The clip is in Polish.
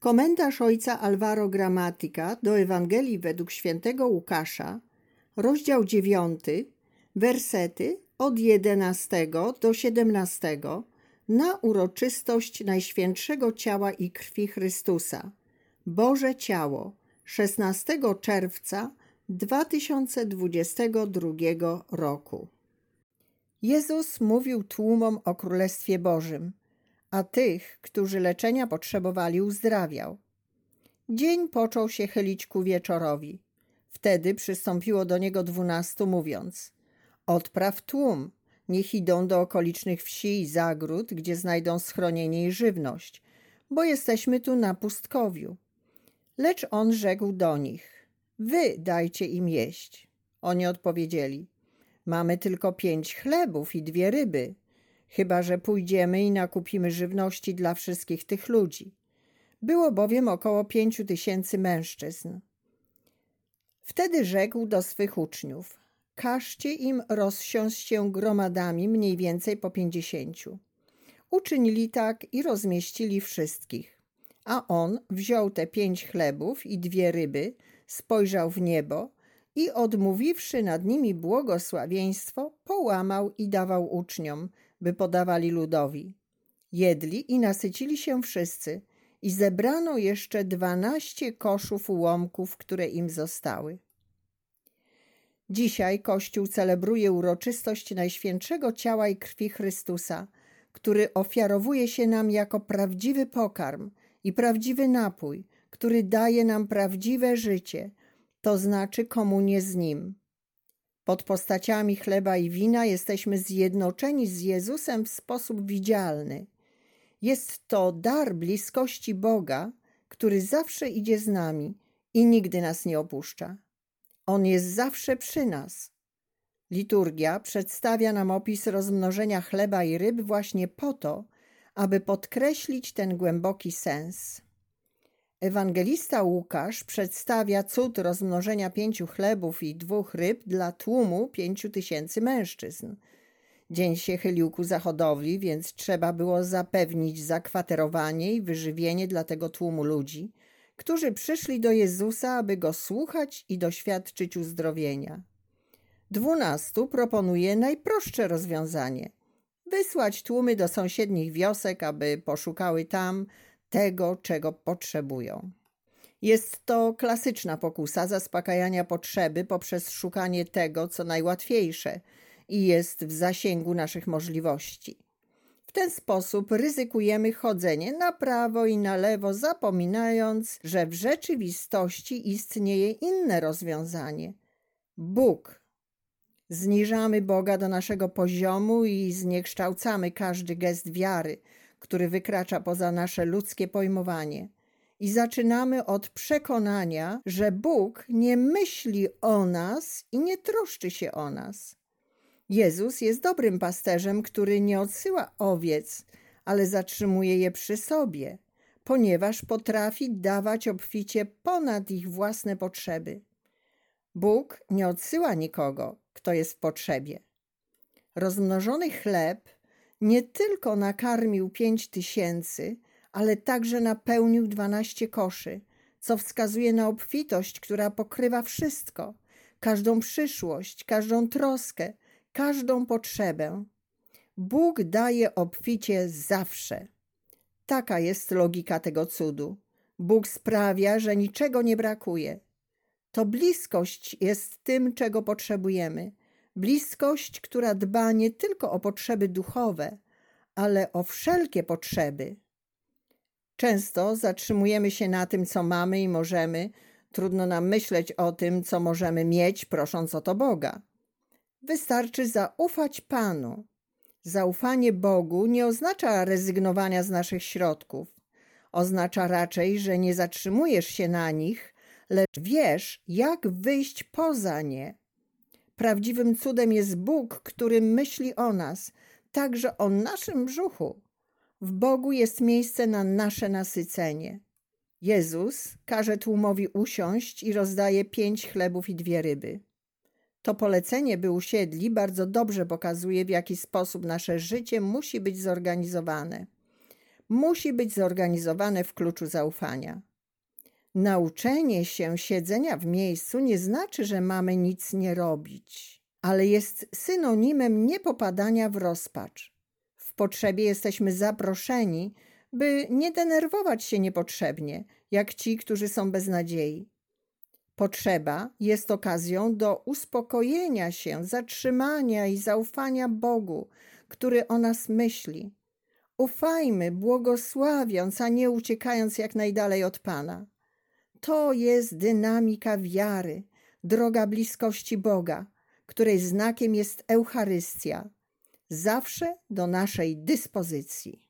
Komentarz ojca Alvaro Gramatika do Ewangelii według świętego Łukasza, rozdział 9, wersety od 11 do 17 na uroczystość Najświętszego Ciała i Krwi Chrystusa. Boże Ciało 16 czerwca 2022 roku. Jezus mówił tłumom o Królestwie Bożym, a tych, którzy leczenia potrzebowali, uzdrawiał. Dzień począł się chylić ku wieczorowi. Wtedy przystąpiło do niego dwunastu, mówiąc: Odpraw tłum, niech idą do okolicznych wsi i zagród, gdzie znajdą schronienie i żywność, bo jesteśmy tu na pustkowiu. Lecz on rzekł do nich: Wy dajcie im jeść. Oni odpowiedzieli: Mamy tylko pięć chlebów i dwie ryby, chyba że pójdziemy i nakupimy żywności dla wszystkich tych ludzi. Było bowiem około pięciu tysięcy mężczyzn. Wtedy rzekł do swych uczniów: Każcie im rozsiąść się gromadami mniej więcej po pięćdziesięciu. Uczynili tak i rozmieścili wszystkich. A on wziął te pięć chlebów i dwie ryby, spojrzał w niebo i odmówiwszy nad nimi błogosławieństwo, połamał i dawał uczniom, by podawali ludowi. Jedli i nasycili się wszyscy i zebrano jeszcze dwanaście koszów ułomków, które im zostały. Dzisiaj Kościół celebruje uroczystość Najświętszego Ciała i Krwi Chrystusa, który ofiarowuje się nam jako prawdziwy pokarm i prawdziwy napój, który daje nam prawdziwe życie, to znaczy komunię z Nim. Pod postaciami chleba i wina jesteśmy zjednoczeni z Jezusem w sposób widzialny. Jest to dar bliskości Boga, który zawsze idzie z nami i nigdy nas nie opuszcza. On jest zawsze przy nas. Liturgia przedstawia nam opis rozmnożenia chleba i ryb właśnie po to, aby podkreślić ten głęboki sens. Ewangelista Łukasz przedstawia cud rozmnożenia pięciu chlebów i dwóch ryb dla tłumu pięciu tysięcy mężczyzn. Dzień się chylił ku zachodowi, więc trzeba było zapewnić zakwaterowanie i wyżywienie dla tego tłumu ludzi, którzy przyszli do Jezusa, aby go słuchać i doświadczyć uzdrowienia. Dwunastu proponuje najprostsze rozwiązanie: wysłać tłumy do sąsiednich wiosek, aby poszukały tam tego, czego potrzebują. Jest to klasyczna pokusa zaspokajania potrzeby poprzez szukanie tego, co najłatwiejsze i jest w zasięgu naszych możliwości. W ten sposób ryzykujemy chodzenie na prawo i na lewo, zapominając, że w rzeczywistości istnieje inne rozwiązanie Bóg. Zniżamy Boga do naszego poziomu i zniekształcamy każdy gest wiary, który wykracza poza nasze ludzkie pojmowanie. I zaczynamy od przekonania, że Bóg nie myśli o nas i nie troszczy się o nas. Jezus jest dobrym pasterzem, który nie odsyła owiec, ale zatrzymuje je przy sobie, ponieważ potrafi dawać obficie ponad ich własne potrzeby. Bóg nie odsyła nikogo, kto jest w potrzebie. Rozmnożony chleb nie tylko nakarmił pięć tysięcy, ale także napełnił dwanaście koszy, co wskazuje na obfitość, która pokrywa wszystko, każdą przyszłość, każdą troskę, każdą potrzebę. Bóg daje obficie zawsze. Taka jest logika tego cudu. Bóg sprawia, że niczego nie brakuje. To bliskość jest tym, czego potrzebujemy. Bliskość, która dba nie tylko o potrzeby duchowe, ale o wszelkie potrzeby. Często zatrzymujemy się na tym, co mamy i możemy. Trudno nam myśleć o tym, co możemy mieć, prosząc o to Boga. Wystarczy zaufać Panu. Zaufanie Bogu nie oznacza rezygnowania z naszych środków. Oznacza raczej, że nie zatrzymujesz się na nich, lecz wiesz, jak wyjść poza nie. Prawdziwym cudem jest Bóg, który myśli o nas, także o naszym brzuchu. W Bogu jest miejsce na nasze nasycenie. Jezus każe tłumowi usiąść i rozdaje pięć chlebów i dwie ryby. To polecenie, by usiedli, bardzo dobrze pokazuje, w jaki sposób nasze życie musi być zorganizowane. musi być zorganizowane w kluczu zaufania. Nauczenie się siedzenia w miejscu nie znaczy, że mamy nic nie robić, ale jest synonimem niepopadania w rozpacz. W potrzebie jesteśmy zaproszeni, by nie denerwować się niepotrzebnie, jak ci, którzy są bez nadziei. Potrzeba jest okazją do uspokojenia się, zatrzymania i zaufania Bogu, który o nas myśli. Ufajmy, błogosławiąc, a nie uciekając jak najdalej od Pana. To jest dynamika wiary, droga bliskości Boga, której znakiem jest Eucharystia, zawsze do naszej dyspozycji.